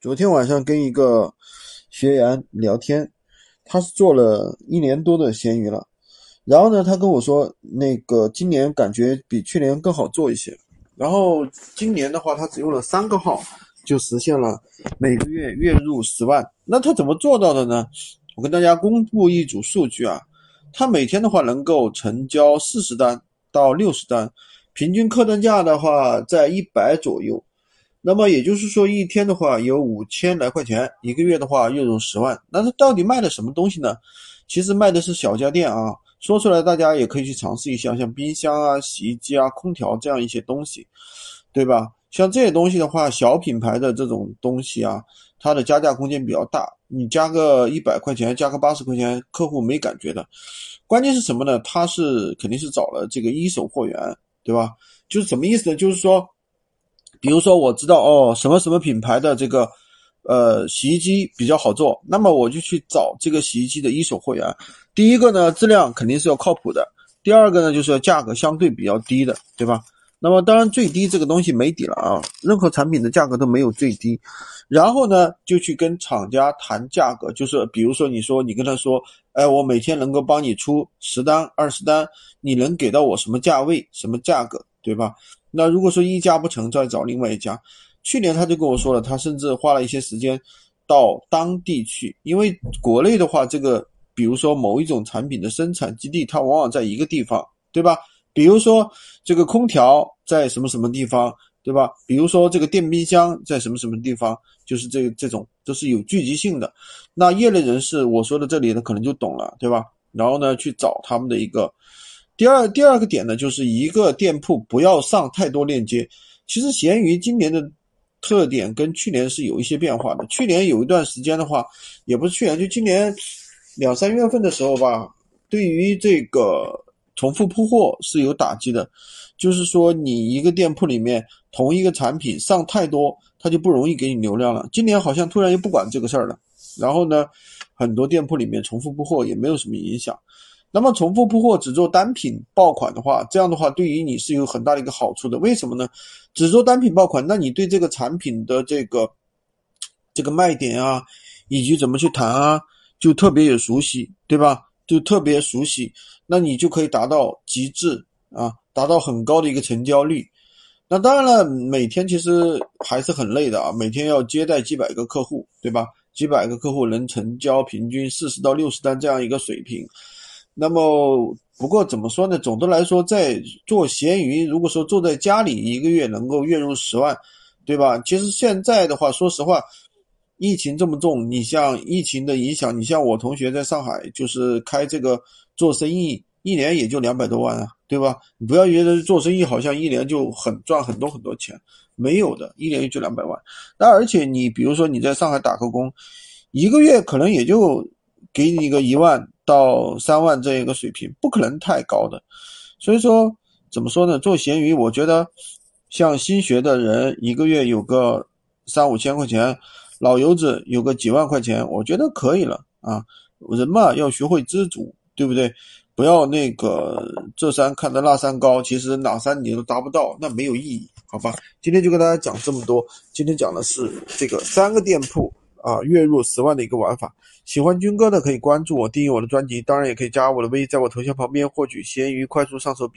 昨天晚上跟一个学员聊天，他是做了一年多的闲鱼了，然后呢，他跟我说，那个今年感觉比去年更好做一些，然后今年的话，他只用了三个号就实现了每个月月入十万。那他怎么做到的呢？我跟大家公布一组数据啊，他每天的话能够成交四十单到六十单，平均客单价的话在一百左右。那么也就是说，一天的话有五千来块钱，一个月的话月入十万。那他到底卖的什么东西呢？其实卖的是小家电啊，说出来大家也可以去尝试一下，像冰箱啊、洗衣机啊、空调这样一些东西，对吧？像这些东西的话，小品牌的这种东西啊，它的加价空间比较大，你加个一百块钱，加个八十块钱，客户没感觉的。关键是什么呢？他是肯定是找了这个一手货源，对吧？就是什么意思呢？就是说。比如说我知道哦什么什么品牌的这个呃洗衣机比较好做，那么我就去找这个洗衣机的一手货源。第一个呢质量肯定是要靠谱的，第二个呢就是价格相对比较低的，对吧？那么当然最低这个东西没底了啊，任何产品的价格都没有最低。然后呢就去跟厂家谈价格，就是比如说你说你跟他说，哎我每天能够帮你出十单二十单，你能给到我什么价位什么价格，对吧？那如果说一家不成，再找另外一家。去年他就跟我说了，他甚至花了一些时间到当地去，因为国内的话，这个比如说某一种产品的生产基地，它往往在一个地方，对吧？比如说这个空调在什么什么地方，对吧？比如说这个电冰箱在什么什么地方，就是这这种都是有聚集性的。那业内人士我说的这里呢，可能就懂了，对吧？然后呢，去找他们的一个。第二第二个点呢，就是一个店铺不要上太多链接。其实闲鱼今年的特点跟去年是有一些变化的。去年有一段时间的话，也不是去年，就今年两三月份的时候吧，对于这个重复铺货是有打击的。就是说，你一个店铺里面同一个产品上太多，它就不容易给你流量了。今年好像突然又不管这个事儿了。然后呢，很多店铺里面重复铺货也没有什么影响。那么重复铺货只做单品爆款的话，这样的话对于你是有很大的一个好处的。为什么呢？只做单品爆款，那你对这个产品的这个这个卖点啊，以及怎么去谈啊，就特别有熟悉，对吧？就特别熟悉，那你就可以达到极致啊，达到很高的一个成交率。那当然了，每天其实还是很累的啊，每天要接待几百个客户，对吧？几百个客户能成交平均四十到六十单这样一个水平。那么，不过怎么说呢？总的来说，在做闲鱼，如果说坐在家里一个月能够月入十万，对吧？其实现在的话，说实话，疫情这么重，你像疫情的影响，你像我同学在上海就是开这个做生意，一年也就两百多万啊，对吧？你不要觉得做生意好像一年就很赚很多很多钱，没有的，一年也就两百万。那而且你比如说你在上海打个工，一个月可能也就给你个一万。到三万这一个水平不可能太高的，所以说怎么说呢？做闲鱼，我觉得像新学的人一个月有个三五千块钱，老油子有个几万块钱，我觉得可以了啊。人嘛要学会知足，对不对？不要那个这山看着那山高，其实哪山你都达不到，那没有意义，好吧？今天就跟大家讲这么多，今天讲的是这个三个店铺。啊，月入十万的一个玩法，喜欢军哥的可以关注我，订阅我的专辑，当然也可以加我的微，在我头像旁边获取闲鱼快速上手笔。